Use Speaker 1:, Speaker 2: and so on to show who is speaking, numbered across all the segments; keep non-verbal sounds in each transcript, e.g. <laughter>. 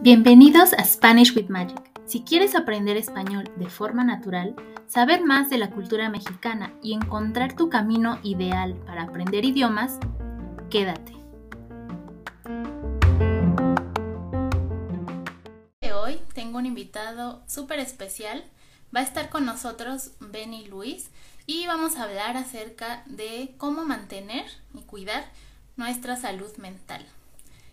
Speaker 1: Bienvenidos a Spanish with Magic. Si quieres aprender español de forma natural, saber más de la cultura mexicana y encontrar tu camino ideal para aprender idiomas, quédate. Hoy tengo un invitado súper especial. Va a estar con nosotros Benny Luis y vamos a hablar acerca de cómo mantener y cuidar nuestra salud mental.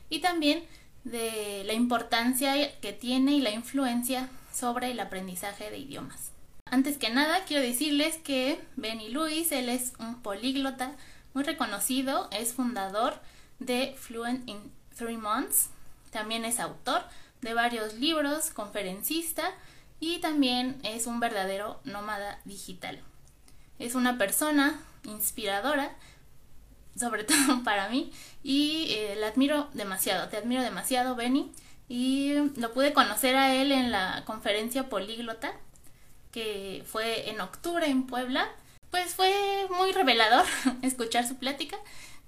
Speaker 1: Y también de la importancia que tiene y la influencia sobre el aprendizaje de idiomas. Antes que nada, quiero decirles que Benny Luis, él es un políglota muy reconocido, es fundador de Fluent in Three Months, también es autor de varios libros, conferencista y también es un verdadero nómada digital. Es una persona inspiradora sobre <laughs> todo para mí, y eh, la admiro demasiado, te admiro demasiado, Benny, y lo pude conocer a él en la conferencia políglota, que fue en octubre en Puebla, pues fue muy revelador <laughs> escuchar su plática,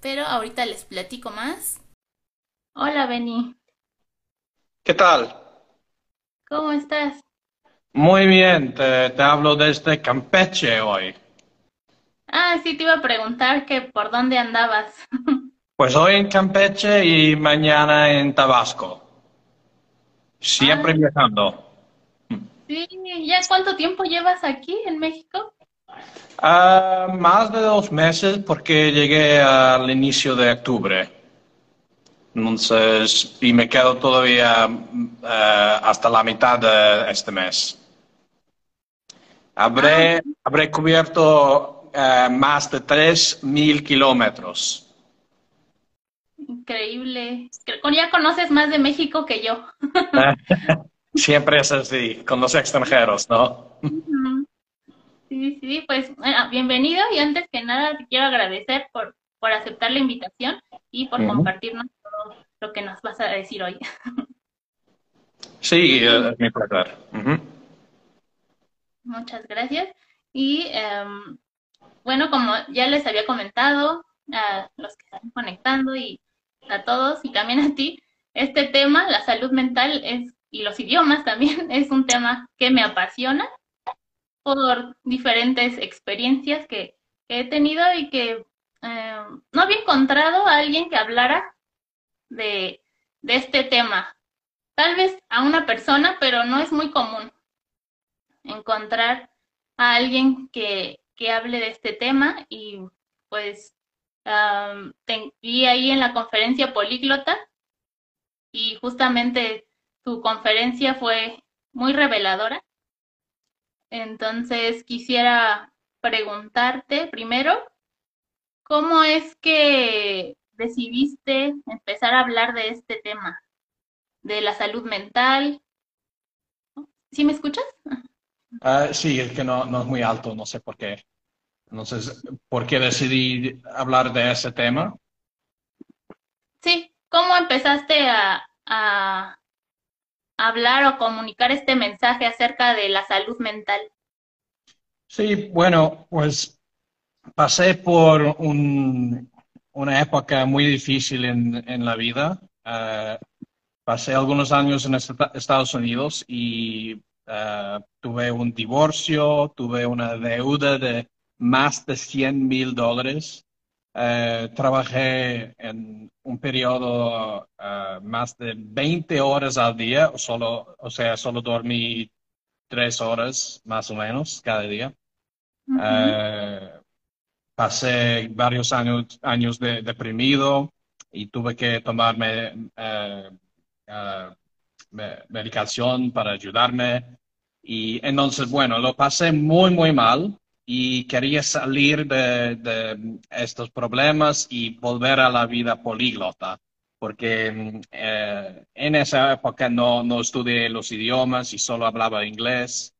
Speaker 1: pero ahorita les platico más. Hola, Benny.
Speaker 2: ¿Qué tal?
Speaker 1: ¿Cómo estás?
Speaker 2: Muy bien, te, te hablo desde Campeche hoy.
Speaker 1: Ah, sí, te iba a preguntar que por dónde andabas. <laughs>
Speaker 2: Pues hoy en Campeche y mañana en Tabasco. Siempre
Speaker 1: Ah.
Speaker 2: viajando.
Speaker 1: Sí, ¿ya cuánto tiempo llevas aquí en México?
Speaker 2: Ah, más de dos meses porque llegué al inicio de octubre. Entonces, y me quedo todavía ah, hasta la mitad de este mes. Habré, habré cubierto ah, más de 3.000 kilómetros.
Speaker 1: Increíble. Ya conoces más de México que yo. <laughs>
Speaker 2: Siempre es así, con los extranjeros, ¿no?
Speaker 1: Sí, sí, pues bueno, bienvenido y antes que nada te quiero agradecer por, por aceptar la invitación y por compartirnos lo que nos vas a decir hoy.
Speaker 2: Sí, eh, es mi placer. Ujú.
Speaker 1: Muchas gracias. Y em, bueno, como ya les había comentado a los que están conectando y a todos y también a ti, este tema, la salud mental es, y los idiomas también, <laughs> es un tema que me apasiona por diferentes experiencias que, que he tenido y que em, no había encontrado a alguien que hablara de, de este tema. Tal vez a una persona, pero no es muy común encontrar a alguien que, que hable de este tema y pues te vi ahí en la conferencia políglota y justamente tu conferencia fue muy reveladora. Entonces quisiera preguntarte primero, ¿cómo es que decidiste empezar a hablar de este tema, de la salud mental? ¿Sí me escuchas?
Speaker 2: Ah, sí, es que no, no es muy alto, no sé por qué. Entonces, ¿por qué decidí hablar de ese tema?
Speaker 1: Sí, ¿cómo empezaste a, a hablar o comunicar este mensaje acerca de la salud mental?
Speaker 2: Sí, bueno, pues pasé por un- una época muy difícil en, en la vida. Ah, pasé algunos años en est- Estados Unidos y ah, tuve un divorcio, tuve una deuda de más de 100 mil dólares. Eh, trabajé en un periodo más de 20 horas al día, o solo, o sea, solo dormí tres horas más o menos cada día. Pasé varios años, años de- deprimido y tuve que tomarme eh, eh, me- medicación para ayudarme. Y entonces, bueno, lo pasé muy, muy mal y quería salir de, de estos problemas y volver a la vida políglota, porque eh, en esa época no, no estudié los idiomas y solo hablaba inglés.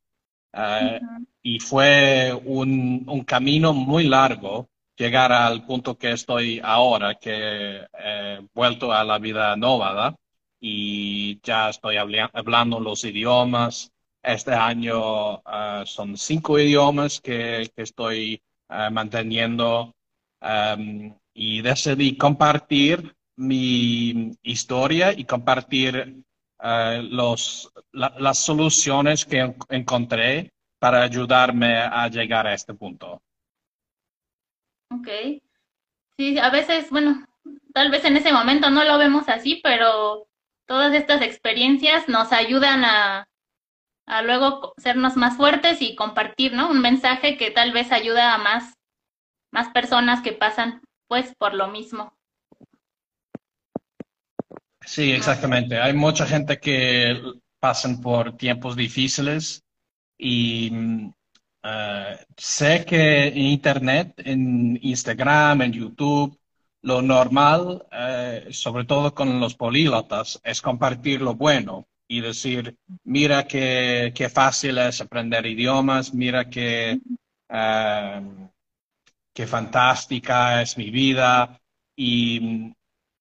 Speaker 2: Y fue un, un camino muy largo llegar al punto que estoy ahora, que he vuelto a la vida nómada y ya estoy habla- hablando los idiomas. Este año ah, son cinco idiomas que, que estoy ah, manteniendo. Am, y decidí compartir mi historia y compartir eh, los, las soluciones que encontré para ayudarme a llegar a este punto.
Speaker 1: Ok. Sí, a veces, bueno, tal vez en ese momento no lo vemos así, pero todas estas experiencias nos ayudan a, a luego sernos más fuertes y compartir, ¿no? Un mensaje que tal vez ayuda a más, más personas que pasan pues por lo mismo.
Speaker 2: Sí, exactamente. Hay mucha gente que pasan por tiempos difíciles y eh, sé que en Internet, en Instagram, en YouTube, lo normal, eh, sobre todo con los políglotas, es compartir lo bueno y decir, mira qué, qué fácil es aprender idiomas, mira qué, eh, qué fantástica es mi vida. Y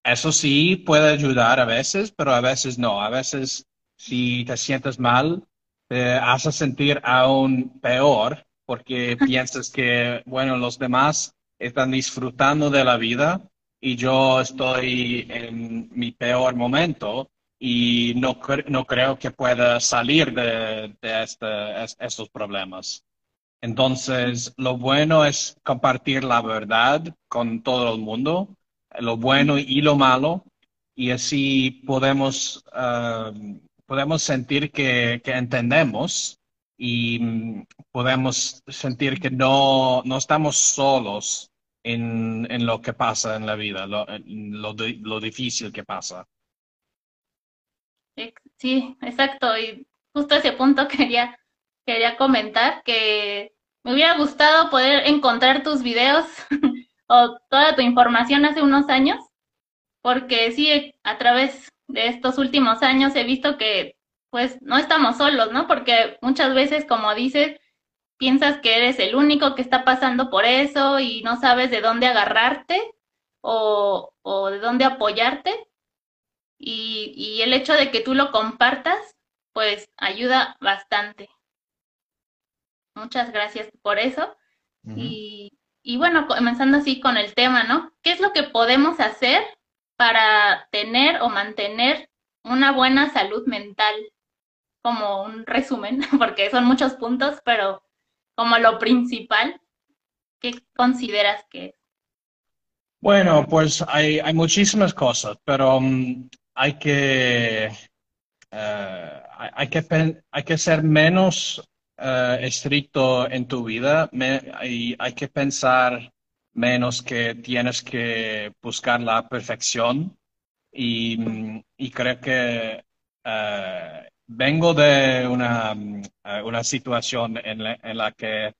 Speaker 2: eso sí puede ayudar a veces, pero a veces no. A veces si te sientes mal, te hace sentir aún peor porque piensas que, bueno, los demás están disfrutando de la vida y yo estoy en mi peor momento y no, no creo que pueda salir de, de este, estos problemas. Entonces, lo bueno es compartir la verdad con todo el mundo, lo bueno y lo malo, y así podemos, um, podemos sentir que, que, entendemos y mm, podemos sentir que no, no estamos solos en, en, lo que pasa en la vida, lo, lo, lo difícil que pasa.
Speaker 1: Sí, exacto. Y justo ese punto <laughs> quería, quería comentar que me hubiera gustado poder encontrar tus videos <laughs> o toda tu información hace unos años, porque sí, a través de estos últimos años he visto que pues no estamos solos, ¿no? Porque muchas veces, como dices, piensas que eres el único que está pasando por eso y no sabes de dónde agarrarte o, o de dónde apoyarte y, el hecho de que tú lo compartas, pues ayuda bastante. Muchas gracias por eso. y, y bueno, comenzando así con el tema, ¿no? ¿Qué es lo que podemos hacer para tener o mantener una buena salud mental? Como un resumen, <laughs> porque son muchos puntos, pero como lo principal, ¿qué consideras que es?
Speaker 2: Bueno, pues hay, hay muchísimas cosas, pero um, hay que, uh, hay, que hay que ser menos uh, estricto en tu vida me, y hay que pensar menos que tienes que buscar la perfección y, creo que uh, vengo de una, una situación en la, que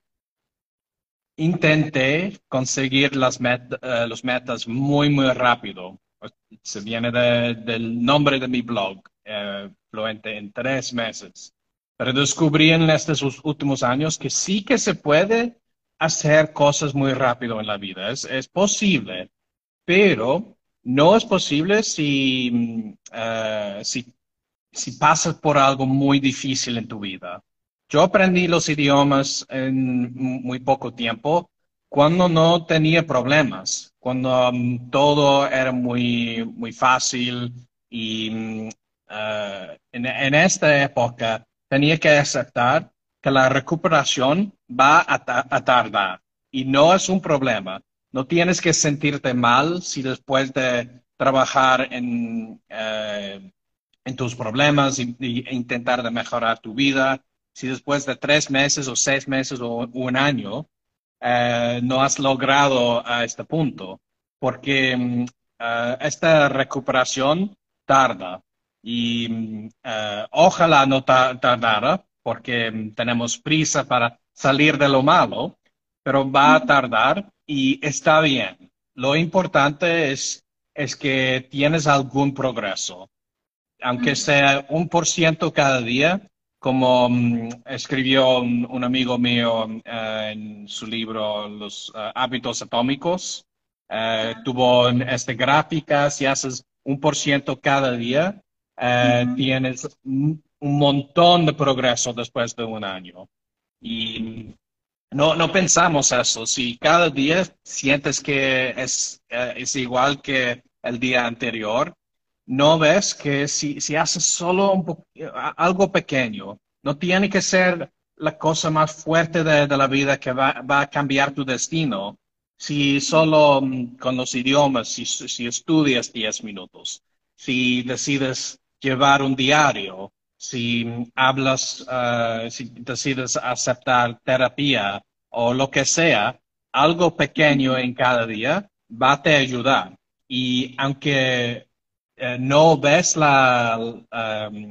Speaker 2: intenté conseguir las met, los metas muy, muy rápido se viene del nombre de mi blog, eh, Fluente en tres meses. Pero descubrí en estos últimos años que sí que se puede hacer cosas muy rápido en la vida. Es, es posible, pero no es posible si, mm, eh, si, si pasas por algo muy difícil en tu vida. Yo aprendí los idiomas en muy poco tiempo cuando no tenía problemas, cuando um, todo era muy, muy fácil y uh, en, esta época tenía que aceptar la recuperación va a, tardar y no es un problema. No tienes que sentirte mal si después de trabajar en, en tus problemas e intentar de mejorar tu vida, si después de tres meses o seis meses o un año eh, no has logrado a este punto, porque mm, eh, esta recuperación tarda y mm, eh, ojalá no tardara, porque mm, tenemos prisa para salir de lo malo, pero va a tardar y está bien. Lo importante es, es que tienes algún progreso, aunque sea un por ciento cada día, como mm, escribió un, amigo mío eh, en su libro Los eh, hábitos atómicos, eh, tuvo esta gráfica, si haces un por ciento cada día, tienes un montón de progreso después de un año. Y no, no pensamos eso. Si cada día sientes que es, eh, es igual que el día anterior, no ves que si, si haces solo un algo pequeño, no tiene que ser la cosa más fuerte de, la vida que va, va, a cambiar tu destino. Si solo mm, con los idiomas, si, si estudias 10 minutos, si decides llevar un diario, si hablas, uh, si decides aceptar terapia o lo que sea, algo pequeño en cada día va a te ayudar. Y aunque eh, no ves la,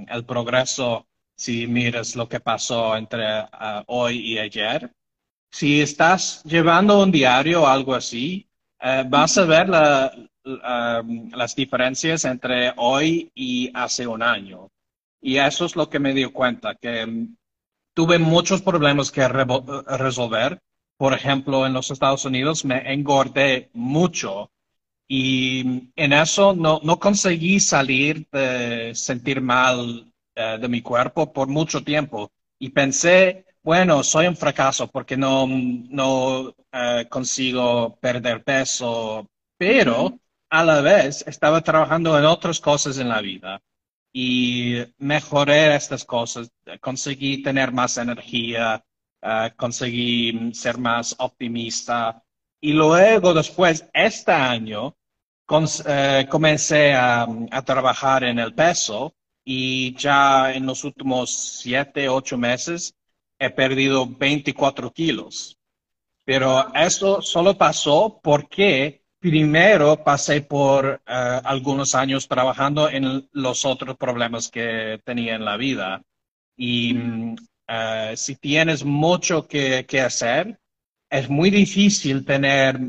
Speaker 2: el progreso si miras lo que pasó entre uh, hoy y ayer, si estás llevando un diario o algo así, uh, vas a ver la, um, las diferencias entre hoy y hace un año. Y eso es lo que me dio cuenta, que tuve muchos problemas que resolver. Por ejemplo, en los Estados Unidos me engordé mucho y en eso no, no conseguí salir de sentir mal uh, de mi cuerpo por mucho tiempo. Y pensé, bueno, soy un fracaso porque no, no uh, consigo perder peso, pero a la vez estaba trabajando en otras cosas en la vida y mejoré estas cosas. Conseguí tener más energía, uh, conseguí ser más optimista. Y luego, después, este año, uh, comencé a, a, trabajar en el peso y ya en los últimos siete, ocho meses he perdido 24 kilos. Pero eso solo pasó porque primero pasé por uh, algunos años trabajando en los otros problemas que tenía en la vida. Y uh, si tienes mucho que, que, hacer, es muy difícil tener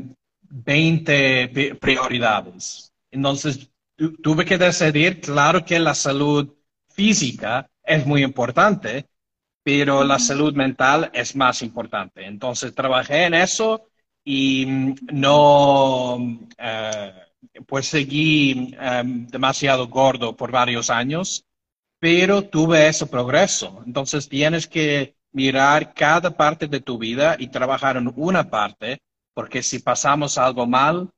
Speaker 2: 20 prioridades. Entonces, tu, tuve que decidir, claro que la salud física es muy importante, pero la salud mental es más importante. Entonces, trabajé en eso y mm, no, uh, pues seguí um, demasiado gordo por varios años, pero tuve ese progreso. Entonces tienes que mirar cada parte de tu vida y trabajar en una parte, porque si pasamos algo mal,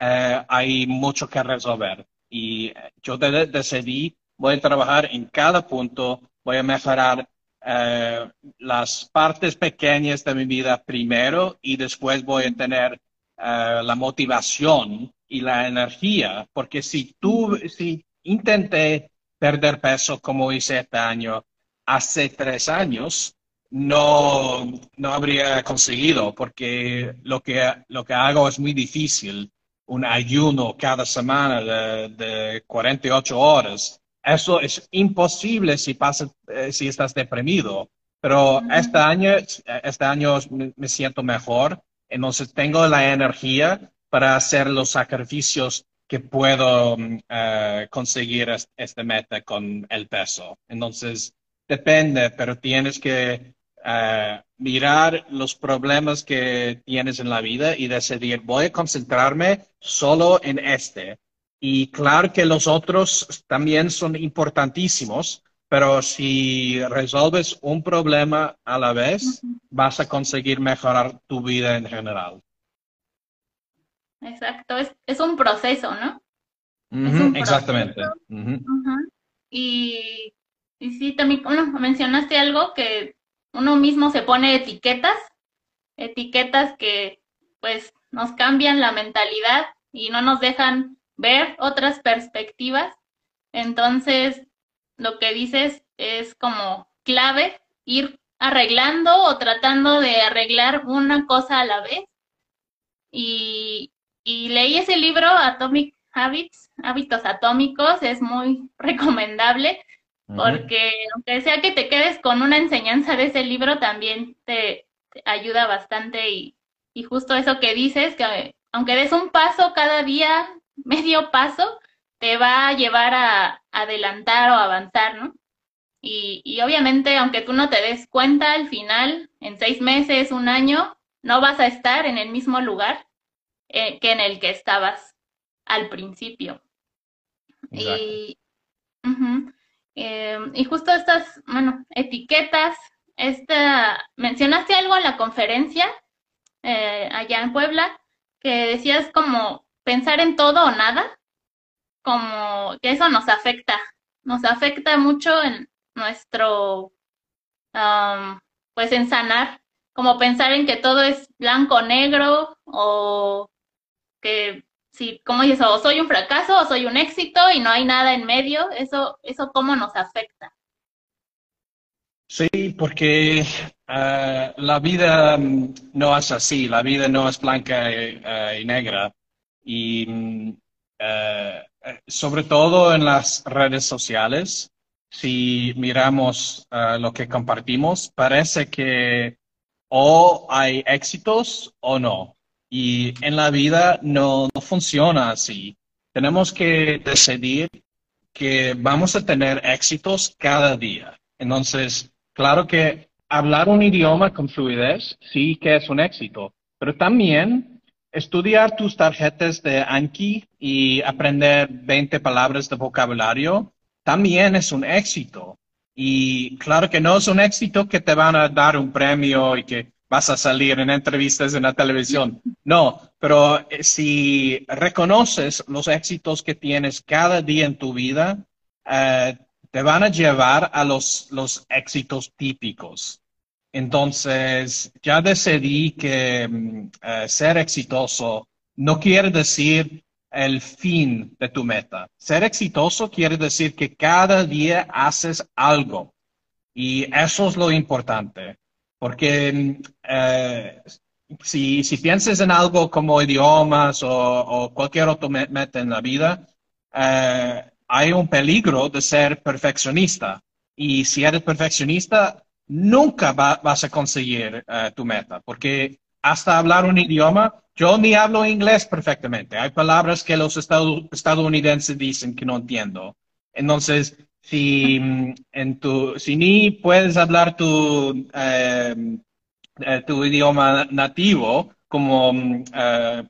Speaker 2: uh, hay mucho que resolver. Y yo de decidí, voy a trabajar en cada punto, voy a mejorar eh, las partes pequeñas de mi vida primero y después voy a tener uh, la motivación y la energía, porque si tú, si intenté perder peso como hice este año hace tres años, no, no habría conseguido, porque lo que, lo que hago es muy difícil. Un ayuno cada semana de, de 48 horas eso es imposible si, pasa, eh, si estás deprimido. Pero este año, este año me, siento mejor, entonces tengo la energía para hacer los sacrificios que puedo uh, conseguir este meta con el peso. Entonces, depende, pero tienes que uh, mirar los problemas que tienes en la vida y decidir, voy a concentrarme solo en este y claro que los otros también son importantísimos, pero si resolves un problema a la vez, vas a conseguir mejorar tu vida en general.
Speaker 1: Exacto, es, es un proceso, ¿no?
Speaker 2: exactamente.
Speaker 1: Y, y sí, también mencionaste algo que uno mismo se pone etiquetas, etiquetas que pues nos cambian la mentalidad y no nos dejan ver otras perspectivas. Entonces, lo que dices es como clave ir arreglando o tratando de arreglar una cosa a la vez. Y, y leí ese libro, Atomic Habits, Hábitos Atómicos, es muy <laughs> recomendable porque aunque sea que te quedes con una enseñanza de ese libro, también te, te ayuda bastante y, y justo eso que dices, que aunque des un paso cada día, medio paso te va a llevar a adelantar o avanzar, ¿no? Y, y, obviamente, aunque tú no te des cuenta, al final, en seis meses, un año, no vas a estar en el mismo lugar eh, que en el que estabas al principio. Y, uh -huh, eh, y justo estas, bueno, etiquetas esta, mencionaste algo en la conferencia eh, allá en Puebla, que decías como pensar en todo o nada, como que eso nos afecta, nos afecta mucho en nuestro, pues en sanar, como pensar en que todo es blanco o negro o que si, como dices, o soy un fracaso o soy un éxito y no hay nada en medio, eso, eso cómo nos afecta.
Speaker 2: Sí, porque eh, la vida no es así, la vida no es blanca y, negra. Y mm, eh, sobre todo en las redes sociales, si miramos eh, lo que compartimos, parece que o hay éxitos o no. Y en la vida no, no funciona así. Tenemos que decidir que vamos a tener éxitos cada día. Entonces, claro que hablar un idioma con fluidez sí que es un éxito, pero también estudiar tus tarjetas de Anki y aprender 20 palabras de vocabulario también es un éxito. Y claro que no es un éxito que te van a dar un premio y que vas a salir en entrevistas en la televisión. No, pero eh, si reconoces los éxitos que tienes cada día en tu vida, eh, te van a llevar a los, los éxitos típicos. Entonces, ya decidí que mm, eh, ser exitoso no quiere decir el fin de tu meta. Ser exitoso quiere decir que cada día haces algo. Y eso es lo importante. Porque eh, si, si piensas en algo como idiomas o, cualquier otro meta en la vida, eh, hay un peligro de ser perfeccionista. Y si eres perfeccionista, nunca vas a conseguir eh, tu meta, porque hasta hablar un idioma, yo ni hablo inglés perfectamente. Hay palabras que los estadounidenses dicen que no entiendo. Entonces, si, mm, en tu, si ni puedes hablar tu, eh, eh, tu idioma nativo como mm, eh,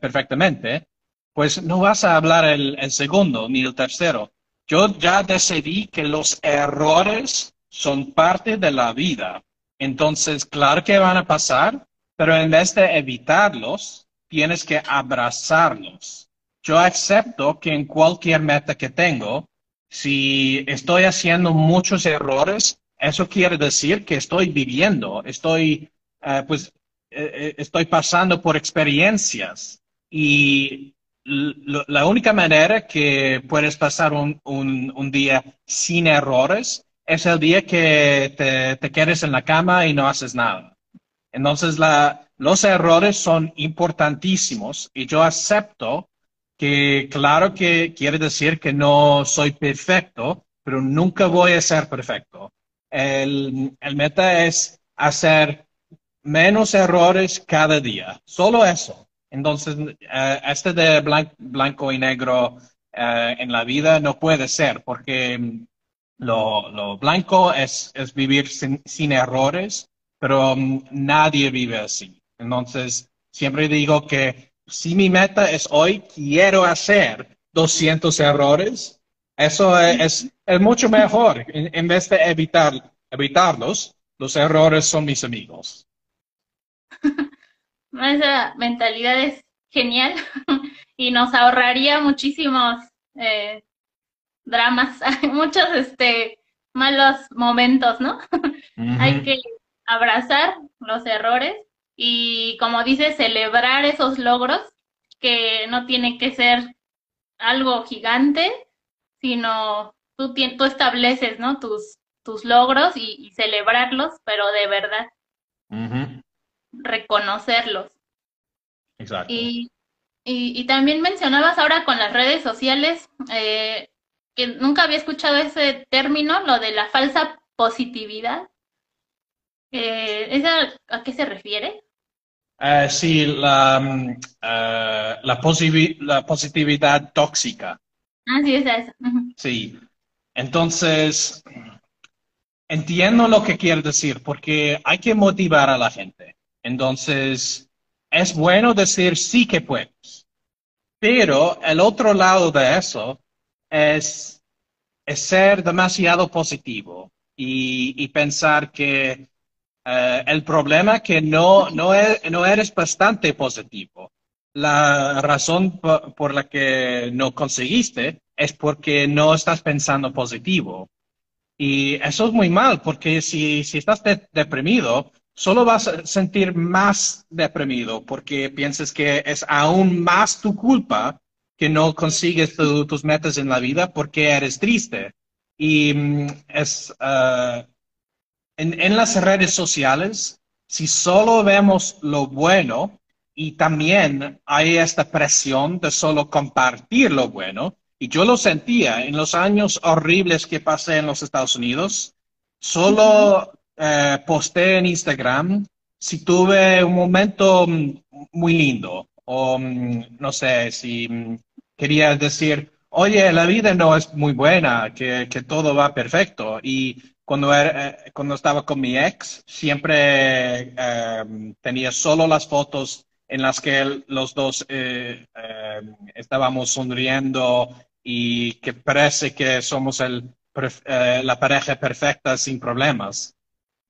Speaker 2: perfectamente, pues no vas a hablar el, el, segundo ni el tercero. Yo ya decidí que los errores son parte de la vida. Entonces, claro que van a pasar, pero en vez de evitarlos, tienes que abrazarlos. Yo acepto que en cualquier meta que tengo, si estoy haciendo muchos errores, eso quiere decir que estoy viviendo, estoy, eh, pues, eh, eh, estoy pasando por experiencias y la única manera que puedes pasar un, un, día sin errores es el día que te, te, quedes en la cama y no haces nada. Entonces, los errores son importantísimos y yo acepto que claro que quiere decir que no soy perfecto, pero nunca voy a ser perfecto. El, meta es hacer menos errores cada día, solo eso. Entonces, eh, este de blanco, y negro eh, en la vida no puede ser, porque lo, blanco es, vivir sin, errores, pero mm, nadie vive así. Entonces, siempre digo que si mi meta es hoy, quiero hacer 200 errores, eso es, mucho mejor. En, vez de evitar, evitarlos, los errores son mis amigos. <laughs>
Speaker 1: Esa mentalidad es genial <laughs> y nos ahorraría muchísimos eh, dramas, <laughs> muchos este, malos momentos, ¿no? <laughs> Hay que abrazar los errores y como dices, celebrar esos logros que no tiene que ser algo gigante, sino tú, tú estableces, ¿no? Tus, tus logros y, celebrarlos, pero de verdad. Reconocerlos.
Speaker 2: Exacto.
Speaker 1: Y, y, también mencionabas ahora con las redes sociales, eh, que nunca había escuchado ese término, lo de la falsa positividad. Eh, a qué se refiere?
Speaker 2: Eh, sí, la, eh, la, la, positividad tóxica.
Speaker 1: Ah, sí, es eso.
Speaker 2: Sí. Entonces, entiendo lo que quiere decir, porque hay que motivar a la gente. Entonces, es bueno decir sí que puedes. Pero el otro lado de eso es, ser demasiado positivo y, pensar que eh, el problema es que no, no, e, no eres bastante positivo. La razón por, la que no conseguiste es porque no estás pensando positivo. Y eso es muy mal, porque si, si estás deprimido, solo vas a sentir más deprimido porque piensas que es aún más tu culpa que no consigues tus metas en la vida porque eres triste. Y mm, es, ah, en, las redes sociales, si solo vemos lo bueno y también hay esta presión de solo compartir lo bueno, y yo lo sentía en los años horribles que pasé en los Estados Unidos, solo eh, posté en Instagram si tuve un momento mm, muy lindo o mm, no sé si quería decir, oye, la vida no es muy buena, que, todo va perfecto. Y cuando, eh, cuando estaba con mi ex, siempre eh, tenía solo las fotos en las que los dos estábamos sonriendo y que parece que somos el, la pareja perfecta sin problemas.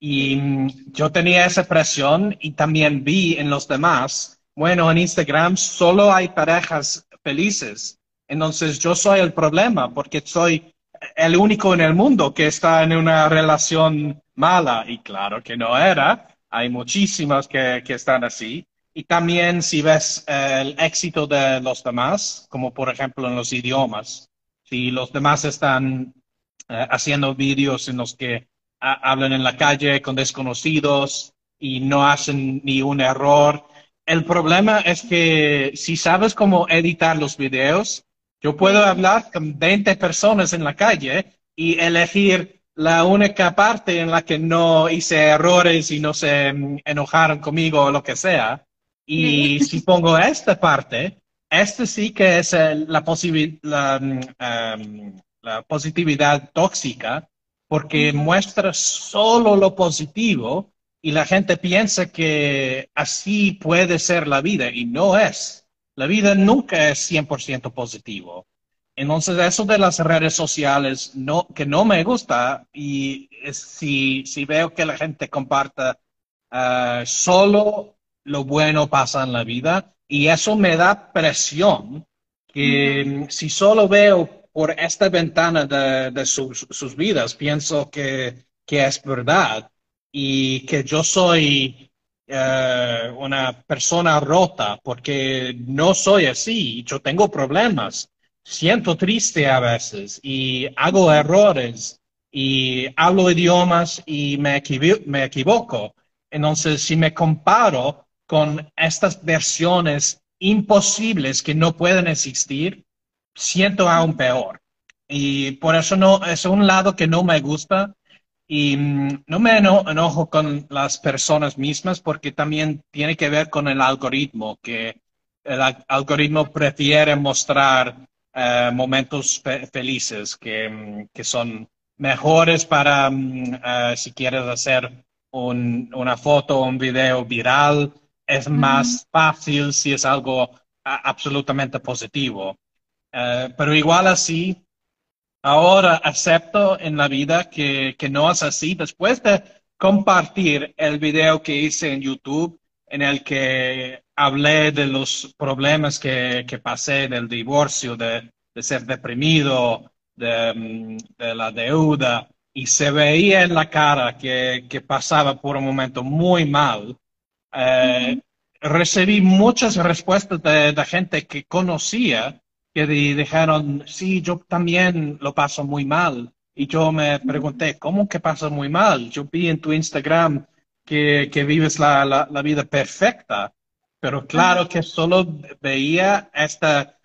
Speaker 2: Y mm, yo tenía esa presión y también vi en los demás, bueno, en Instagram solo hay parejas felices. Entonces yo soy el problema porque soy el único en el mundo que está en una relación mala. Y claro que no era. Hay muchísimas que, que están así. Y también si ves el éxito de los demás, como por ejemplo en los idiomas, si los demás están eh, haciendo vídeos en los que hablan en la calle con desconocidos y no hacen ni un error. El problema es que si sabes cómo editar los videos, yo puedo hablar con 20 personas en la calle y elegir la única parte en la que no hice errores y no se enojaron conmigo o lo que sea. Y <laughs> si pongo esta parte, este sí que es la, la, um, la positividad tóxica porque muestra solo lo positivo y la gente piensa que así puede ser la vida y no es. La vida nunca es 100% positivo. Entonces, eso de las redes sociales que no me gusta y si, si veo que la gente comparta ah, solo lo bueno pasa en la vida y eso me da presión que si solo veo por esta ventana de, sus, vidas pienso que, es verdad y que yo soy eh, una persona rota porque no soy así, yo tengo problemas, siento triste a veces y hago errores y hablo idiomas y me, me equivoco. Entonces, si me comparo con estas versiones imposibles que no pueden existir, siento aún peor. Y por eso no, es un lado que no me gusta y mm, no me enojo con las personas mismas porque también tiene que ver con el algoritmo, que el algoritmo prefiere mostrar eh, momentos felices que, mm, que, son mejores para mm, eh, si quieres hacer una foto o un video viral. Es más fácil si es algo absolutamente positivo. Eh, pero igual así, ahora acepto en la vida que, que no es así. Después de compartir el video que hice en YouTube, en el que hablé de los problemas que, que pasé del divorcio, de, de ser deprimido, de, mm, de, la deuda, y se veía en la cara que, que pasaba por un momento muy mal. Eh, recibí muchas respuestas de, de gente que conocía que dijeron, sí, yo también lo paso muy mal. Y yo me pregunté, ¿cómo que pasas muy mal? Yo vi en tu Instagram que, que vives la, la, vida perfecta, pero claro que solo veía hasta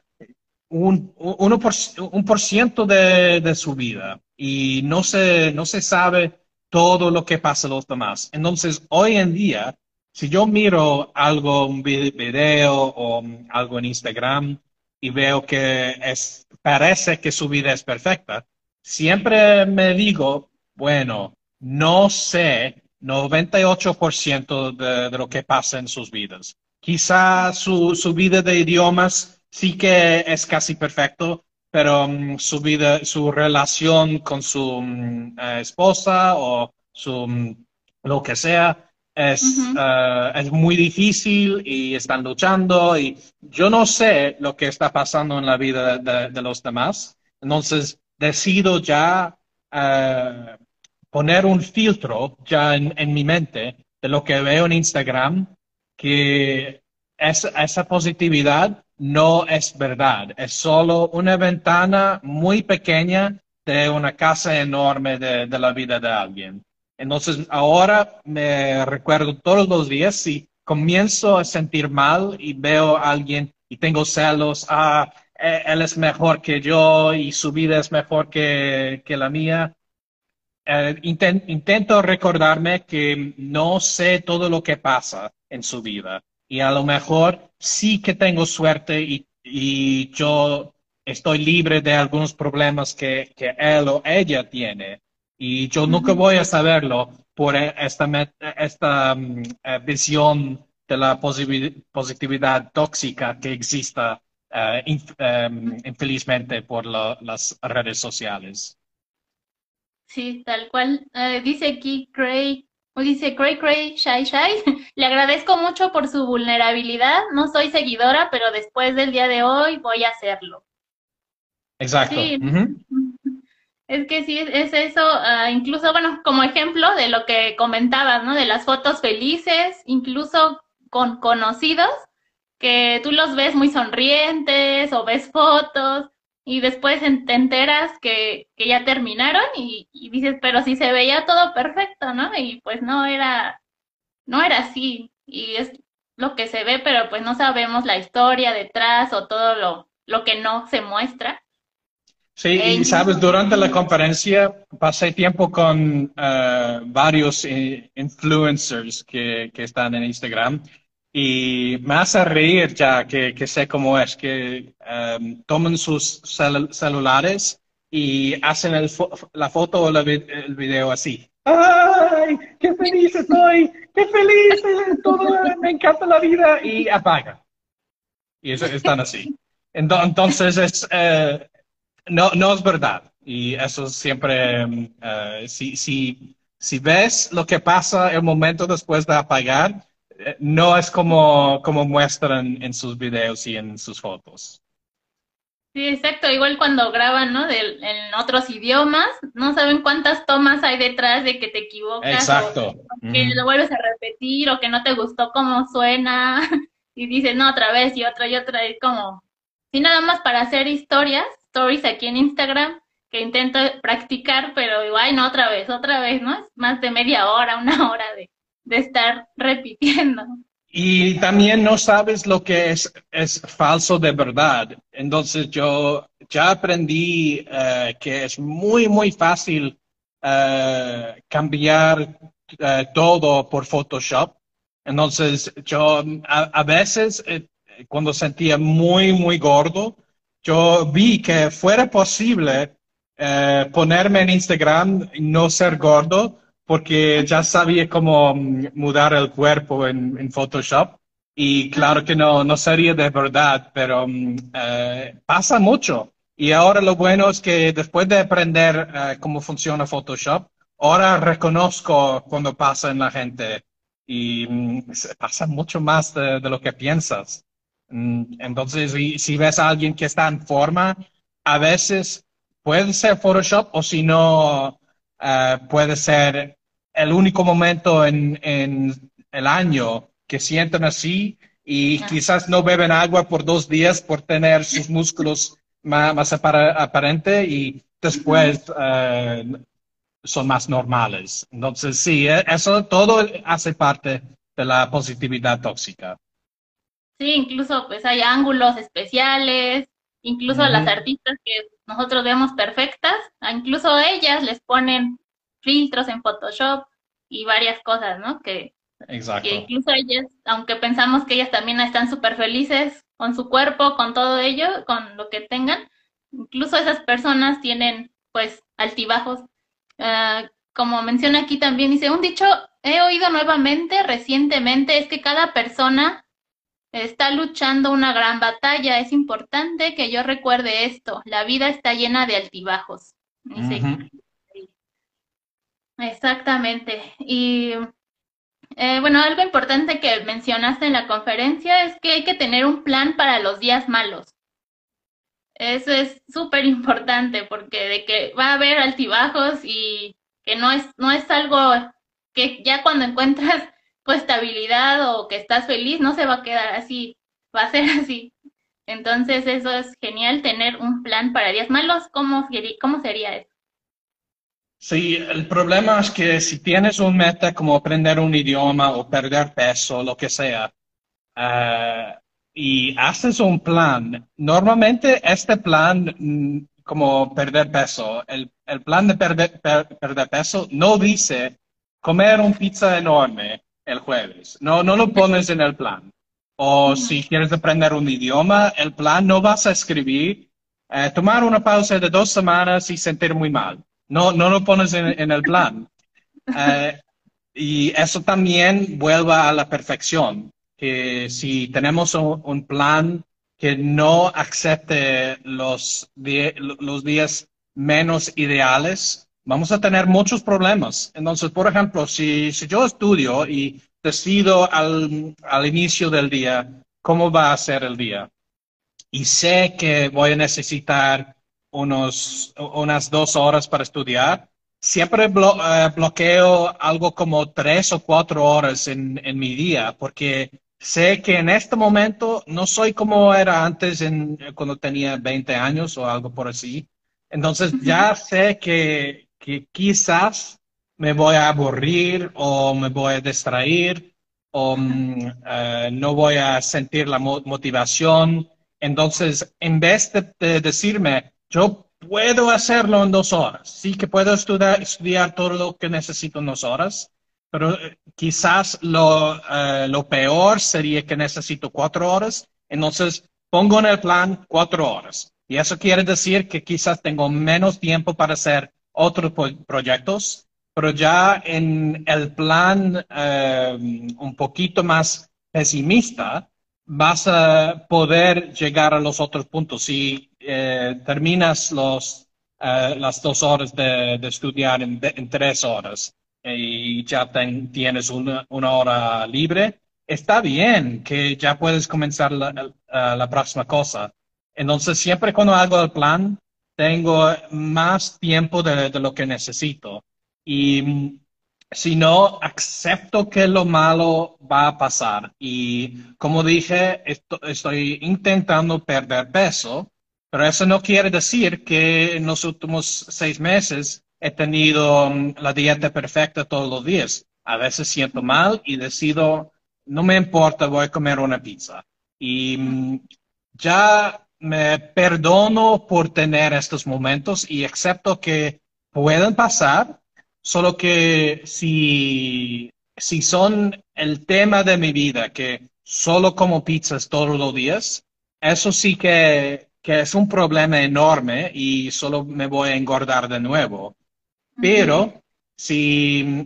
Speaker 2: un, uno por, un por ciento de, de, su vida y no se, no se sabe todo lo que pasa a los demás. Entonces, hoy en día, si yo miro algo, un video o algo en Instagram, y veo que es, parece que su vida es perfecta, siempre me digo, bueno, no sé 98% de, de lo que pasa en sus vidas. Quizá su, su vida de idiomas sí que es casi perfecto, pero mm, su vida, su relación con su mm, eh, esposa o su mm, lo que sea es, eh, es muy difícil y están luchando y yo no sé lo que está pasando en la vida de, los demás. Entonces decido ya eh, poner un filtro ya en, en, mi mente de lo que veo en Instagram, que es, esa positividad no es verdad, es solo una ventana muy pequeña de una casa enorme de, la vida de alguien. Entonces, ahora me recuerdo todos los días si comienzo a sentir mal y veo a alguien y tengo celos, ah, e, él es mejor que yo y su vida es mejor que, la mía. Eh, intento recordarme que no sé todo lo que pasa en su vida y a lo mejor sí que tengo suerte y, yo estoy libre de algunos problemas que, él o ella tiene. Y yo nunca voy a saberlo por e, esta, esta mm, eh, visión de la positividad tóxica que exista eh, em, infelizmente por las redes sociales.
Speaker 1: Sí, tal cual. Eh, dice aquí Craig dice Cray Cray Shy Shy, <laughs> le agradezco mucho por su vulnerabilidad. No soy seguidora, pero después del día de hoy voy a hacerlo.
Speaker 2: Exacto.
Speaker 1: Es que sí, es eso, ah, incluso, bueno, como ejemplo de lo que comentabas, ¿no? De las fotos felices, incluso con conocidos, que tú los ves muy sonrientes o ves fotos y después te enteras que, que ya terminaron y, dices, pero si se veía todo perfecto, ¿no? Y pues no era, no era así. Y es lo que se ve, pero pues no sabemos la historia detrás o todo lo, lo que no se muestra.
Speaker 2: Sí, y sabes, durante la conferencia pasé tiempo con eh, varios eh, influencers que, que están en Instagram y me hace reír ya que, que sé cómo es, que um, toman sus celulares y hacen el la foto o el video así. ¡Ay! ¡Qué feliz estoy! ¡Qué feliz! Todo, me encanta la vida y apaga. Y eso, están así. Entonces, es, eh, no, no es verdad. Y eso siempre, uh, si, si, si ves lo que pasa el momento después de apagar, no es como, como muestran en sus videos y en sus fotos.
Speaker 1: Sí, exacto. Igual cuando graban, ¿no? De, en otros idiomas, no saben cuántas tomas hay detrás de que te equivocas.
Speaker 2: Exacto.
Speaker 1: que lo vuelves a repetir o que no te gustó cómo suena <laughs> y dices, no, otra vez y otra y otra. Es como, sí, nada más para hacer historias, stories aquí en Instagram, que intento practicar, pero igual, no, otra vez, otra vez, ¿no? Es más de media hora, una <laughs> hora de, de estar repitiendo.
Speaker 2: Y también no sabes lo que es, es falso de verdad. Entonces yo ya aprendí eh, que es muy, muy fácil eh, cambiar eh, todo por Photoshop. Entonces yo a, veces cuando sentía muy, muy gordo, yo vi que fuera posible ponerme en Instagram y no ser gordo porque ya sabía cómo mm, mudar el cuerpo en, Photoshop y claro que no, no sería de verdad, pero mm, eh, pasa mucho. Y ahora lo bueno es que después de aprender eh, cómo funciona Photoshop, ahora reconozco cuando pasa en la gente y mm, pasa mucho más de, lo que piensas. Entonces, si, ves a alguien que está en forma, a veces puede ser Photoshop o si no, eh, puede ser el único momento en, el año que sienten así y quizás no beben agua por dos días por tener sus <laughs> músculos más, más aparente y después eh, son más normales. Entonces, sí, e, eso todo hace parte de la positividad tóxica.
Speaker 1: Sí, incluso pues hay ángulos especiales, incluso las artistas que nosotros vemos perfectas, incluso ellas les ponen filtros en Photoshop y varias cosas, ¿no? Que,
Speaker 2: Exacto.
Speaker 1: que incluso ellas, aunque pensamos que ellas también están súper felices con su cuerpo, con todo ello, con lo que tengan, incluso esas personas tienen pues altibajos. Uh, como menciona aquí también, dice, un dicho he oído nuevamente recientemente es que cada persona está luchando una gran batalla. Es importante que yo recuerde esto. La vida está llena de altibajos. Exactamente. Y eh, bueno, algo importante que mencionaste en la conferencia es que hay que tener un plan para los días malos. Eso es súper importante porque de que va a haber altibajos y que no es, no es algo que ya cuando encuentras tu estabilidad o que estás feliz no se va a quedar así, va a ser <laughs> así. Entonces eso es genial, tener un plan para días malos. ¿Cómo, cómo sería eso?
Speaker 2: Sí, el problema es que si tienes un meta como aprender un idioma o perder peso, lo que sea, uh, y haces un plan, normalmente este plan, mm, como perder peso, el, el plan de perder, perder peso no dice comer un pizza enorme el jueves. No, no lo pones en el plan. O si quieres aprender un idioma, el plan no vas a escribir, eh, tomar una pausa de dos semanas y sentir muy mal. No, no lo pones en, el plan. <laughs> Eh, y eso también vuelve a la perfección que si tenemos un, plan que no acepte los, los días menos ideales, vamos a tener muchos problemas. Entonces, por ejemplo, si, si yo estudio y decido al, al, inicio del día cómo va a ser el día y sé que voy a necesitar unos, unas dos horas para estudiar, siempre eh, bloqueo algo como tres o cuatro horas en, en mi día porque sé que en este momento no soy como era antes en, cuando tenía 20 años o algo por así. Entonces ya sé que, que quizás me voy a aburrir o me voy a distraer o mm, eh, no voy a sentir la motivación. Entonces, en vez de, decirme, yo puedo hacerlo en dos horas, sí que puedo estudiar, todo lo que necesito en dos horas, pero eh, quizás lo, eh, lo peor sería que necesito cuatro horas, entonces pongo en el plan cuatro horas. Y eso quiere decir que quizás tengo menos tiempo para hacer otros proyectos, pero ya en el plan eh, un poquito más pesimista, vas a poder llegar a los otros puntos. Si terminas los, las dos horas de, estudiar en tres horas, y ya tienes una, hora libre, está bien que ya puedes comenzar la, próxima cosa. Entonces, siempre cuando hago el plan, tengo más tiempo de, lo que necesito. Y mm, si no, acepto que lo malo va a pasar. Y como dije, estoy intentando perder peso, pero eso no quiere decir que en los últimos seis meses he tenido mm, la dieta perfecta todos los días. A veces siento mal y decido, no me importa, voy a comer una pizza. Y mm, ya me perdono por tener estos momentos y acepto que pueden pasar, solo que si, si son el tema de mi vida, que solo como pizzas todos los días, eso sí que, que es un problema enorme y solo me voy a engordar de nuevo. Pero si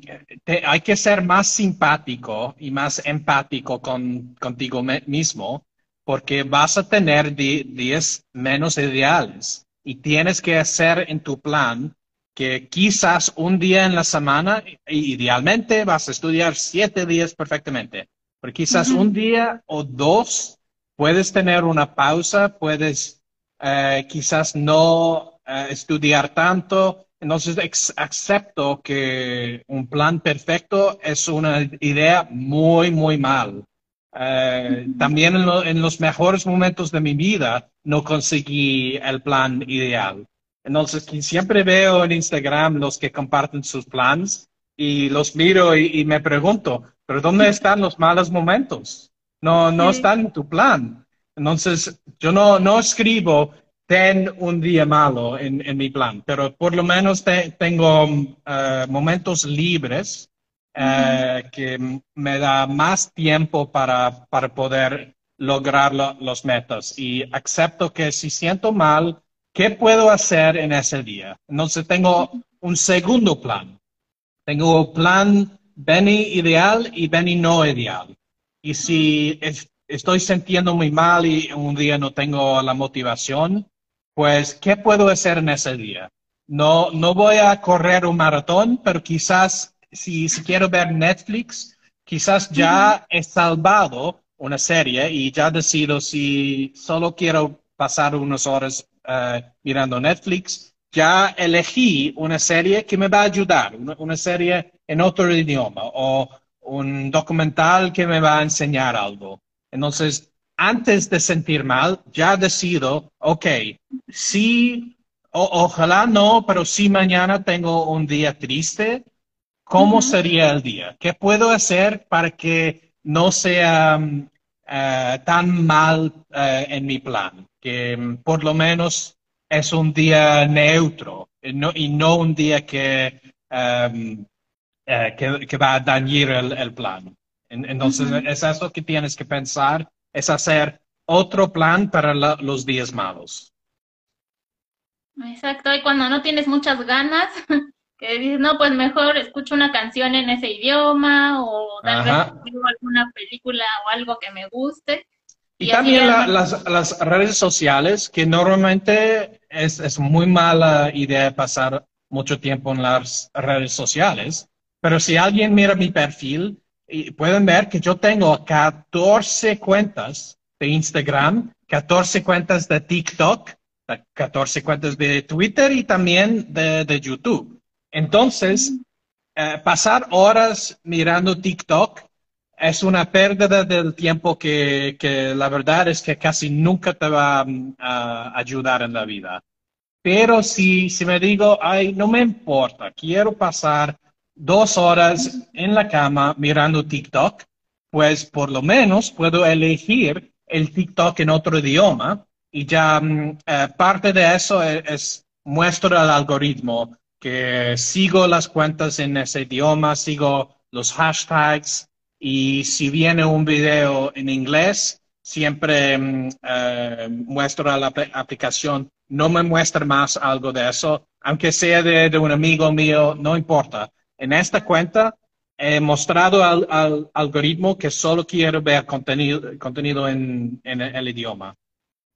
Speaker 2: hay que ser más simpático y más empático con, contigo mismo, porque vas a tener días menos ideales y tienes que hacer en tu plan que quizás un día en la semana, idealmente vas a estudiar siete días perfectamente, pero quizás un día o dos puedes tener una pausa, puedes eh, quizás no eh, estudiar tanto, entonces, acepto que un plan perfecto es una idea muy, muy mal. Eh, también en, los mejores momentos de mi vida no conseguí el plan ideal. Entonces, siempre veo en Instagram los que comparten sus planes y los miro y, me pregunto, ¿pero dónde están los malos momentos? No, no están en tu plan. Entonces, yo no, no escribo, ten un día malo en, mi plan, pero por lo menos tengo eh, momentos libres eh, que me da más tiempo para, para poder lograr los metas y acepto que si siento mal, ¿qué puedo hacer en ese día? Entonces tengo un segundo plan. Tengo plan Benny ideal y Benny no ideal. Y si estoy sintiendo muy mal y un día no tengo la motivación, pues, ¿qué puedo hacer en ese día? No, no voy a correr un maratón, pero quizás si, si quiero ver Netflix, quizás ya he salvado una serie y ya decido si solo quiero pasar unas horas eh, mirando Netflix, ya elegí una serie que me va a ayudar, una, serie en otro idioma o un documental que me va a enseñar algo. Entonces, antes de sentir mal, ya decido, ok, sí, ojalá no, pero si mañana tengo un día triste, ¿cómo sería el día? ¿Qué puedo hacer para que no sea mm, eh, tan mal eh, en mi plan? Que mm, por lo menos es un día neutro y no, un día que, em, eh, que, va a dañar el, plan. Entonces, es eso que tienes que pensar, es hacer otro plan para los días malos.
Speaker 1: Exacto, y cuando no tienes muchas ganas, <laughs> que dices, no, pues mejor escucho una canción en ese idioma o tal vez alguna película o algo que me guste.
Speaker 2: Y, también las, las, redes sociales, que normalmente es, es, muy mala idea pasar mucho tiempo en las redes sociales, pero si alguien mira mi perfil, pueden ver que yo tengo 14 cuentas de Instagram, 14 cuentas de TikTok, 14 cuentas de Twitter y también de, de YouTube. Entonces, eh, pasar horas mirando TikTok es una pérdida del tiempo que, la verdad es que casi nunca te va mm, a ayudar en la vida. Pero si, si me digo, ay, no me importa, quiero pasar dos horas en la cama mirando TikTok, pues por lo menos puedo elegir el TikTok en otro idioma y ya mm, eh, parte de eso es, es muestro el algoritmo que sigo las cuentas en ese idioma, sigo los hashtags y si viene un video en inglés, siempre eh, muestro a la aplicación, no me muestra más algo de eso, aunque sea de, un amigo mío, no importa. En esta cuenta he mostrado al, algoritmo que solo quiero ver contenido, contenido en, en el idioma.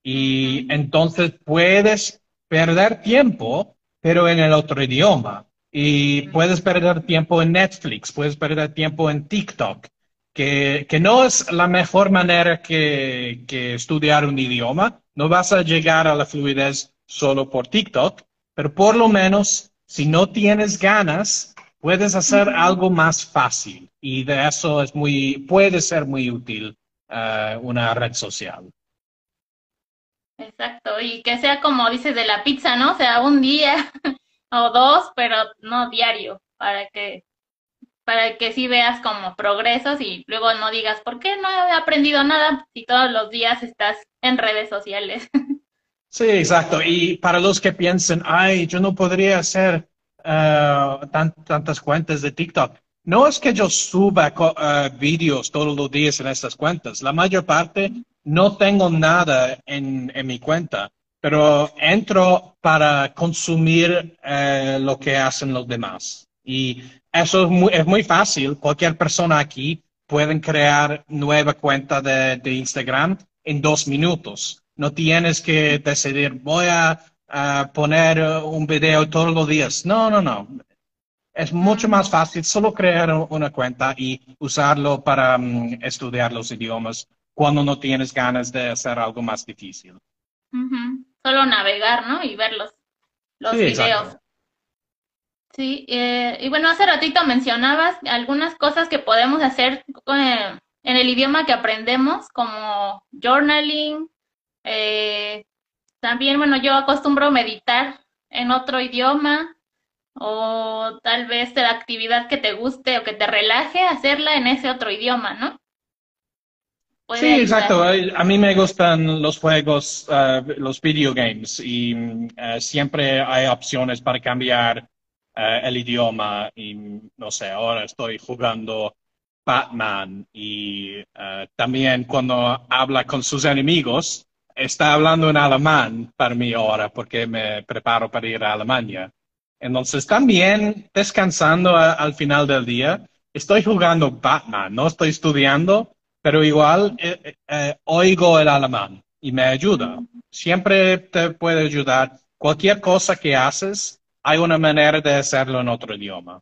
Speaker 2: Y entonces puedes perder tiempo, pero en el otro idioma. Y puedes perder tiempo en Netflix, puedes perder tiempo en TikTok, que, que no es la mejor manera que, que, estudiar un idioma. No vas a llegar a la fluidez solo por TikTok, pero por lo menos, si no tienes ganas, puedes hacer algo más fácil. Y de eso es muy, puede ser muy útil uh, una red social.
Speaker 1: Exacto, y que sea como dices de la pizza, ¿no? O sea, un día <laughs> o dos, pero no diario, para que para que sí veas como progresos y luego no digas, ¿por qué no he aprendido nada si todos los días estás en redes sociales? <laughs>
Speaker 2: Sí, exacto. Y para los que piensen, ay, yo no podría hacer uh, tantas cuentas de TikTok. No es que yo suba uh, vídeos todos los días en estas cuentas. La mayor parte no tengo nada en, mi cuenta, pero entro para consumir eh, lo que hacen los demás. Y eso es muy, es muy fácil. Cualquier persona aquí puede crear nueva cuenta de, de Instagram en dos minutos. No tienes que decidir, voy a, poner un video todos los días. No, no, no. Es mucho más fácil solo crear una cuenta y usarlo para mm, estudiar los idiomas cuando no tienes ganas de hacer algo más difícil.
Speaker 1: Solo navegar, ¿no? Y ver los, los videos. Sí, eh, y bueno, hace ratito mencionabas algunas cosas que podemos hacer eh, en el idioma que aprendemos, como journaling. Eh, también, bueno, yo acostumbro meditar en otro idioma o tal vez la actividad que te guste o que te relaje, hacerla en ese otro idioma, ¿no?
Speaker 2: Sí, exacto. A mí me gustan los juegos, uh, los video games y uh, siempre hay opciones para cambiar uh, el idioma y no sé, ahora estoy jugando Batman y también cuando habla con sus enemigos está hablando en alemán para mí ahora porque me preparo para ir a Alemania. Entonces también descansando al final del día, estoy jugando Batman, no estoy estudiando, pero igual eh, eh, oigo el alemán y me ayuda. Siempre te puede ayudar. Cualquier cosa que haces, hay una manera de hacerlo en otro idioma.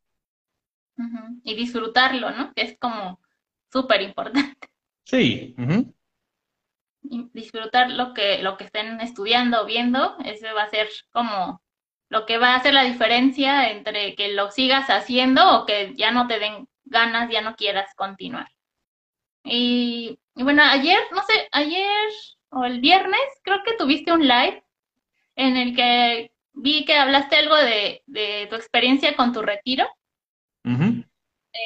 Speaker 1: Y disfrutarlo, ¿no? Que es como súper importante.
Speaker 2: Sí.
Speaker 1: disfrutar lo que, lo que estén estudiando o viendo, eso va a ser como lo que va a hacer la diferencia entre que lo sigas haciendo o que ya no te den ganas, ya no quieras continuar. Y, bueno, ayer, no sé, ayer o el viernes, creo que tuviste un live en el que vi que hablaste algo de, tu experiencia con tu retiro.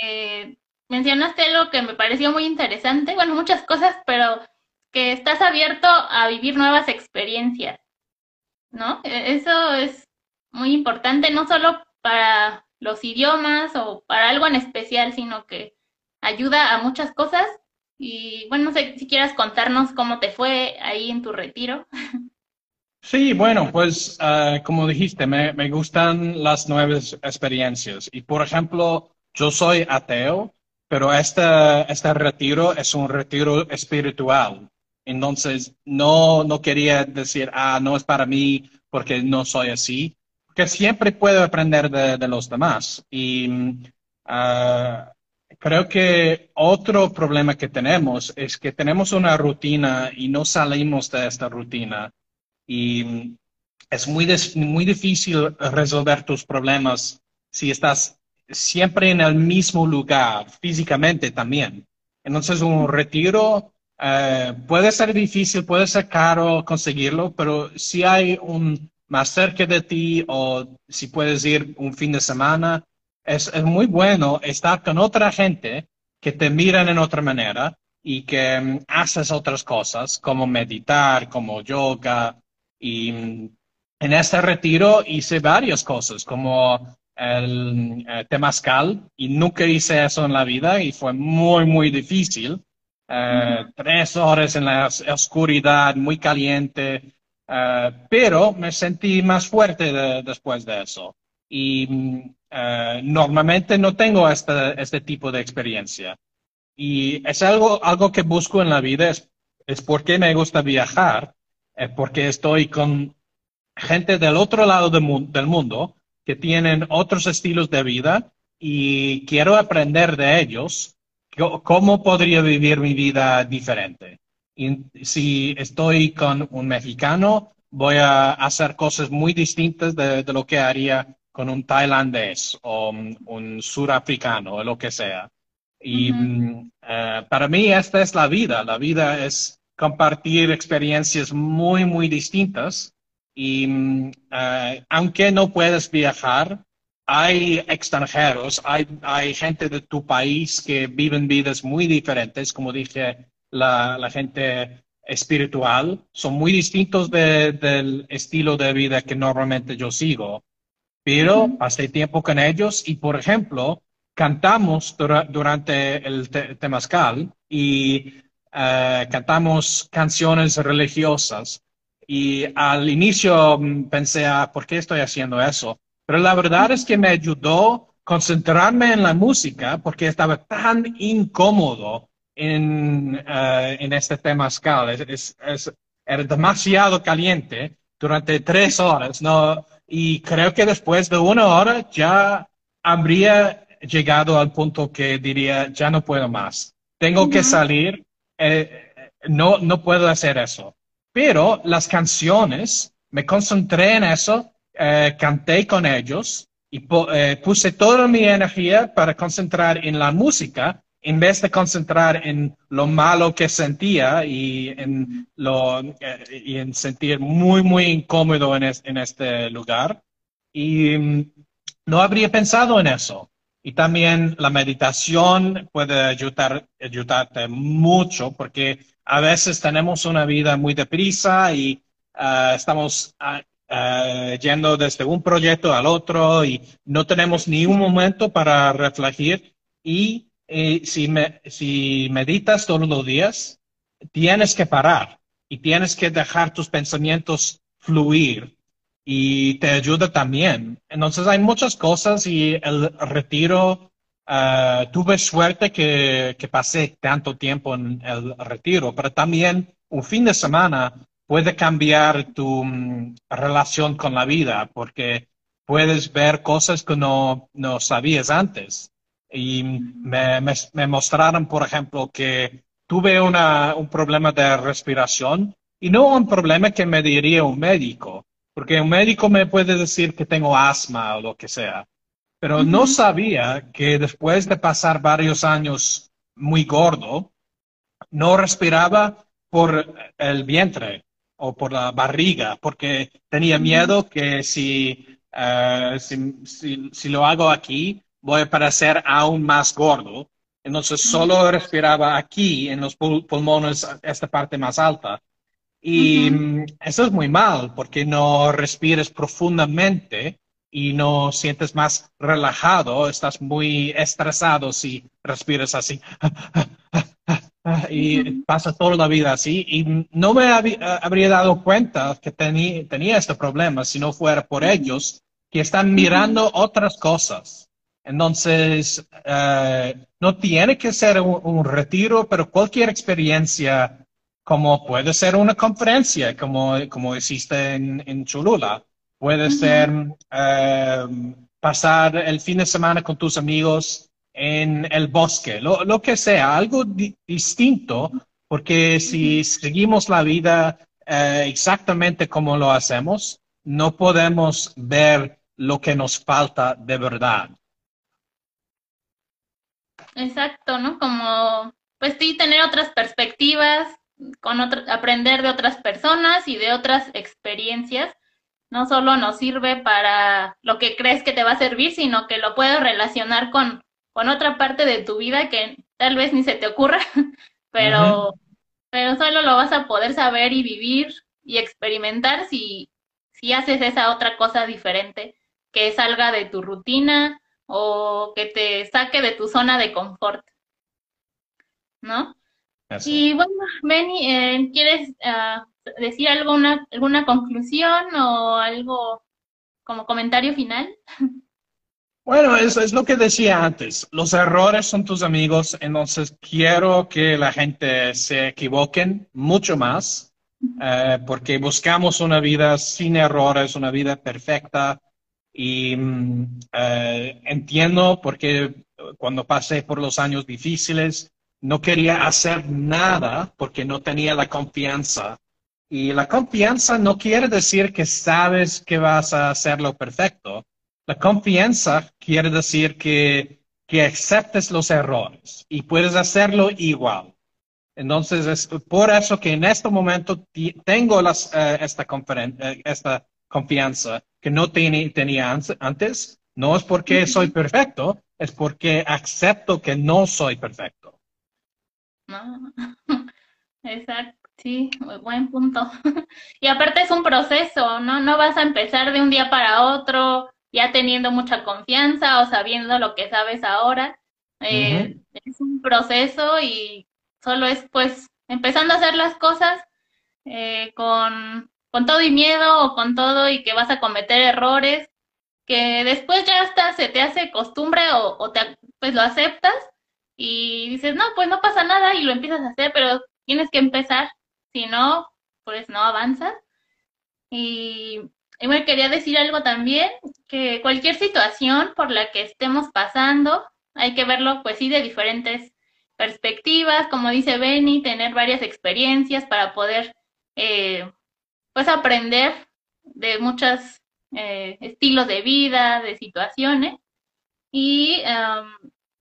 Speaker 1: Eh, mencionaste algo que me pareció muy interesante, bueno, muchas cosas, pero que estás abierto a vivir nuevas experiencias, ¿no? E, eso es muy importante, no solo para los idiomas o para algo en especial, sino que ayuda a muchas cosas. Y bueno, no sé si quieras contarnos cómo te fue ahí en tu retiro.
Speaker 2: Sí, bueno, pues ah, como dijiste, me, me, gustan las nuevas experiencias. Y por ejemplo, yo soy ateo, pero este, este retiro es un retiro espiritual. Entonces, no, no quería decir, ah, no es para mí porque no soy así, que siempre puedo aprender de, los demás. Y uh, creo que otro problema que tenemos es que tenemos una rutina y no salimos de esta rutina. Y es muy, muy difícil resolver tus problemas si estás siempre en el mismo lugar, físicamente también. Entonces, un retiro uh, puede ser difícil, puede ser caro conseguirlo, pero si hay un más cerca de ti o si puedes ir un fin de semana. Es, muy bueno estar con otra gente que te miran en otra manera y que mm, haces otras cosas como meditar, como yoga. Y mm, en este retiro hice varias cosas como el eh, temazcal y nunca hice eso en la vida y fue muy, muy difícil. Eh, tres horas en la oscuridad, muy caliente, eh, pero me sentí más fuerte después de eso. Y uh, normalmente no tengo este, este tipo de experiencia. Y es algo, algo que busco en la vida, es, es porque me gusta viajar, es porque estoy con gente del otro lado del mundo que tienen otros estilos de vida y quiero aprender de ellos cómo podría vivir mi vida diferente. Y si estoy con un mexicano, voy a hacer cosas muy distintas de, lo que haría con un tailandés o un, surafricano o lo que sea. Y mm, eh, para mí esta es la vida. La vida es compartir experiencias muy, muy distintas. Y mm, eh, aunque no puedes viajar, hay extranjeros, hay, hay gente de tu país que viven vidas muy diferentes, como dije la, gente espiritual son muy distintos del estilo de vida que normalmente yo sigo. Pero pasé tiempo con ellos y, por ejemplo, cantamos durante el temazcal y eh, cantamos canciones religiosas. Y al inicio mm, pensé, ah, ¿por qué estoy haciendo eso? Pero la verdad es que me ayudó concentrarme en la música porque estaba tan incómodo en, uh, en este temazcal. Es, es, era demasiado caliente durante tres horas, ¿no? Y creo que después de una hora ya habría llegado al punto que diría, ya no puedo más. Tengo que salir, eh, no, no puedo hacer eso. Pero las canciones, me concentré en eso, eh, canté con ellos y eh, puse toda mi energía para concentrar en la música en vez de concentrar en lo malo que sentía y en, lo, eh, y en sentir muy, muy incómodo en, en este lugar. Y mm, no habría pensado en eso. Y también la meditación puede ayudar, ayudarte mucho porque a veces tenemos una vida muy deprisa y ah, estamos uh, yendo desde un proyecto al otro y no tenemos ni un momento para reflejar y y si, me, si meditas todos los días, tienes que parar y tienes que dejar tus pensamientos fluir y te ayuda también. Entonces hay muchas cosas y el retiro eh, tuve suerte que, que pasé tanto tiempo en el retiro, pero también un fin de semana puede cambiar tu mm, relación con la vida, porque puedes ver cosas que no, no sabías antes. Y me, me, mostraron, por ejemplo, que tuve una, un problema de respiración y no un problema que me diría un médico, porque un médico me puede decir que tengo asma o lo que sea, pero no sabía que después de pasar varios años muy gordo, no respiraba por el vientre o por la barriga, porque tenía miedo que si, eh, si, si, lo hago aquí, voy a parecer aún más gordo. Entonces solo respiraba aquí, en los pulmones, esta parte más alta. Y mm, eso es muy mal, porque no respires profundamente y no sientes más relajado, estás muy estresado si respiras así. <laughs> y pasa toda la vida así y no me habría dado cuenta que tenía este problema si no fuera por ellos que están mirando otras cosas. Entonces, eh, no tiene que ser un, retiro, pero cualquier experiencia, como puede ser una conferencia, como, como hiciste en, en Cholula, puede ser eh, pasar el fin de semana con tus amigos en el bosque, lo, que sea, algo distinto, porque si seguimos la vida eh, exactamente como lo hacemos, no podemos ver lo que nos falta de verdad.
Speaker 1: Exacto, ¿no? Como, pues sí, tener otras perspectivas, con aprender de otras personas y de otras experiencias, no solo nos sirve para lo que crees que te va a servir, sino que lo puedes relacionar con con otra parte de tu vida que tal vez ni se te ocurra, <laughs> pero, pero solo lo vas a poder saber y vivir y experimentar si, si haces esa otra cosa diferente que salga de tu rutina o que te saque de tu zona de confort. ¿No? Y bueno, Benny, eh, ¿quieres uh, decir alguna, alguna conclusión o algo como comentario final? <laughs>
Speaker 2: Bueno, eso es lo que decía antes. Los errores son tus amigos, entonces quiero que la gente se equivoquen mucho más, eh, porque buscamos una vida sin errores, una vida perfecta. Y eh, entiendo porque cuando pasé por los años difíciles, no quería hacer nada porque no tenía la confianza. Y la confianza no quiere decir que sabes que vas a hacerlo perfecto la confianza quiere decir que, que aceptes los errores y puedes hacerlo igual. Entonces, es por eso que en este momento tengo las, eh, esta, eh, esta confianza que no tenía antes. No es porque soy perfecto, es porque acepto que no soy perfecto. <laughs>
Speaker 1: Exacto, sí, buen punto. <laughs> y aparte es un proceso, ¿no? No vas a empezar de un día para otro ya teniendo mucha confianza o sabiendo lo que sabes ahora. Eh, es un proceso y solo es pues empezando a hacer las cosas eh, con, con todo y miedo o con todo y que vas a cometer errores que después ya hasta se te hace costumbre o, te, pues lo aceptas y dices, no, pues no pasa nada y lo empiezas a hacer, pero tienes que empezar, si no, pues no avanzas. Y y me quería decir algo también, que cualquier situación por la que estemos pasando, hay que verlo, pues sí, de diferentes perspectivas, como dice Benny, tener varias experiencias para poder, eh, pues, aprender de muchos eh, estilos de vida, de situaciones, y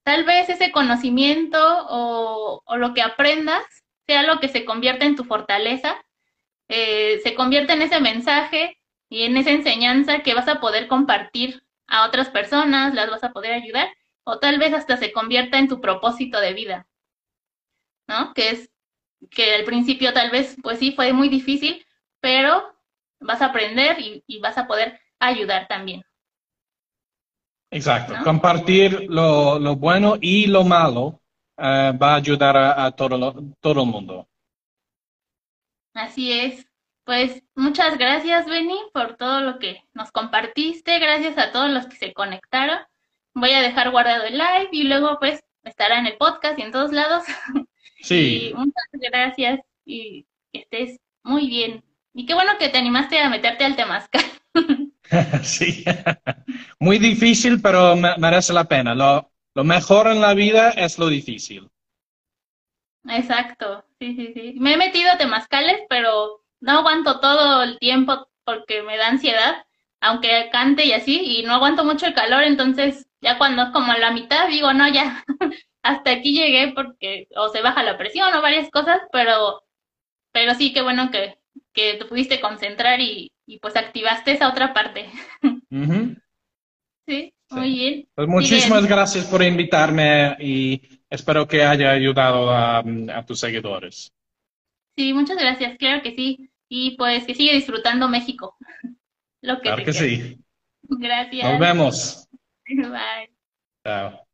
Speaker 1: tal vez ese conocimiento o, o, lo que aprendas sea lo que se convierte en tu fortaleza, eh, se convierte en ese mensaje y en esa enseñanza que vas a poder compartir a otras personas, las vas a poder ayudar o tal vez hasta se convierta en tu propósito de vida, ¿no? Que es que al principio tal vez, pues sí, fue muy difícil, pero vas a aprender y, vas a poder ayudar también.
Speaker 2: Exacto, compartir lo, lo, bueno y lo malo eh, va a ayudar a, todo, todo el mundo.
Speaker 1: Así es. Pues muchas gracias, Benny, por todo lo que nos compartiste. Gracias a todos los que se conectaron. voy a dejar guardado el live y luego pues estará en el podcast y en todos lados. <laughs>
Speaker 2: Sí.
Speaker 1: Y muchas gracias y que estés muy bien. Y qué bueno que te animaste a meterte al temazcal. <laughs> <laughs>
Speaker 2: sí, <laughs> muy difícil, pero merece la pena. Lo, lo mejor en la vida es lo difícil.
Speaker 1: Exacto, sí, sí, sí. Me he metido a temazcales, pero no aguanto todo el tiempo porque me da ansiedad, aunque cante y así, y no aguanto mucho el calor, entonces ya cuando es como a la mitad digo, no, ya, hasta aquí llegué porque o se baja la presión o varias cosas, pero, pero sí, qué bueno que, que te pudiste concentrar y, y pues activaste esa otra parte. <laughs> sí, muy bien.
Speaker 2: Pues muchísimas gracias por invitarme y espero que haya ayudado a, tus seguidores.
Speaker 1: Sí, muchas gracias, claro que sí. Y pues que sigue disfrutando México. <laughs>
Speaker 2: Lo que claro que sí. <laughs>
Speaker 1: Gracias.
Speaker 2: Nos vemos.
Speaker 1: Bye.
Speaker 2: Chao.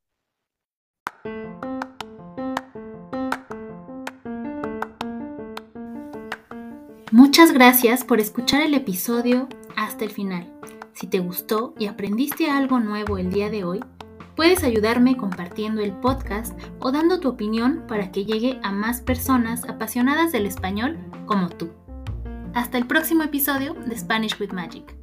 Speaker 1: Muchas gracias por escuchar el episodio hasta el final. Si te gustó y aprendiste algo nuevo el día de hoy, puedes ayudarme compartiendo el podcast o dando tu opinión para que llegue a más personas apasionadas del español como tú. Hasta el próximo episodio de Spanish with Magic.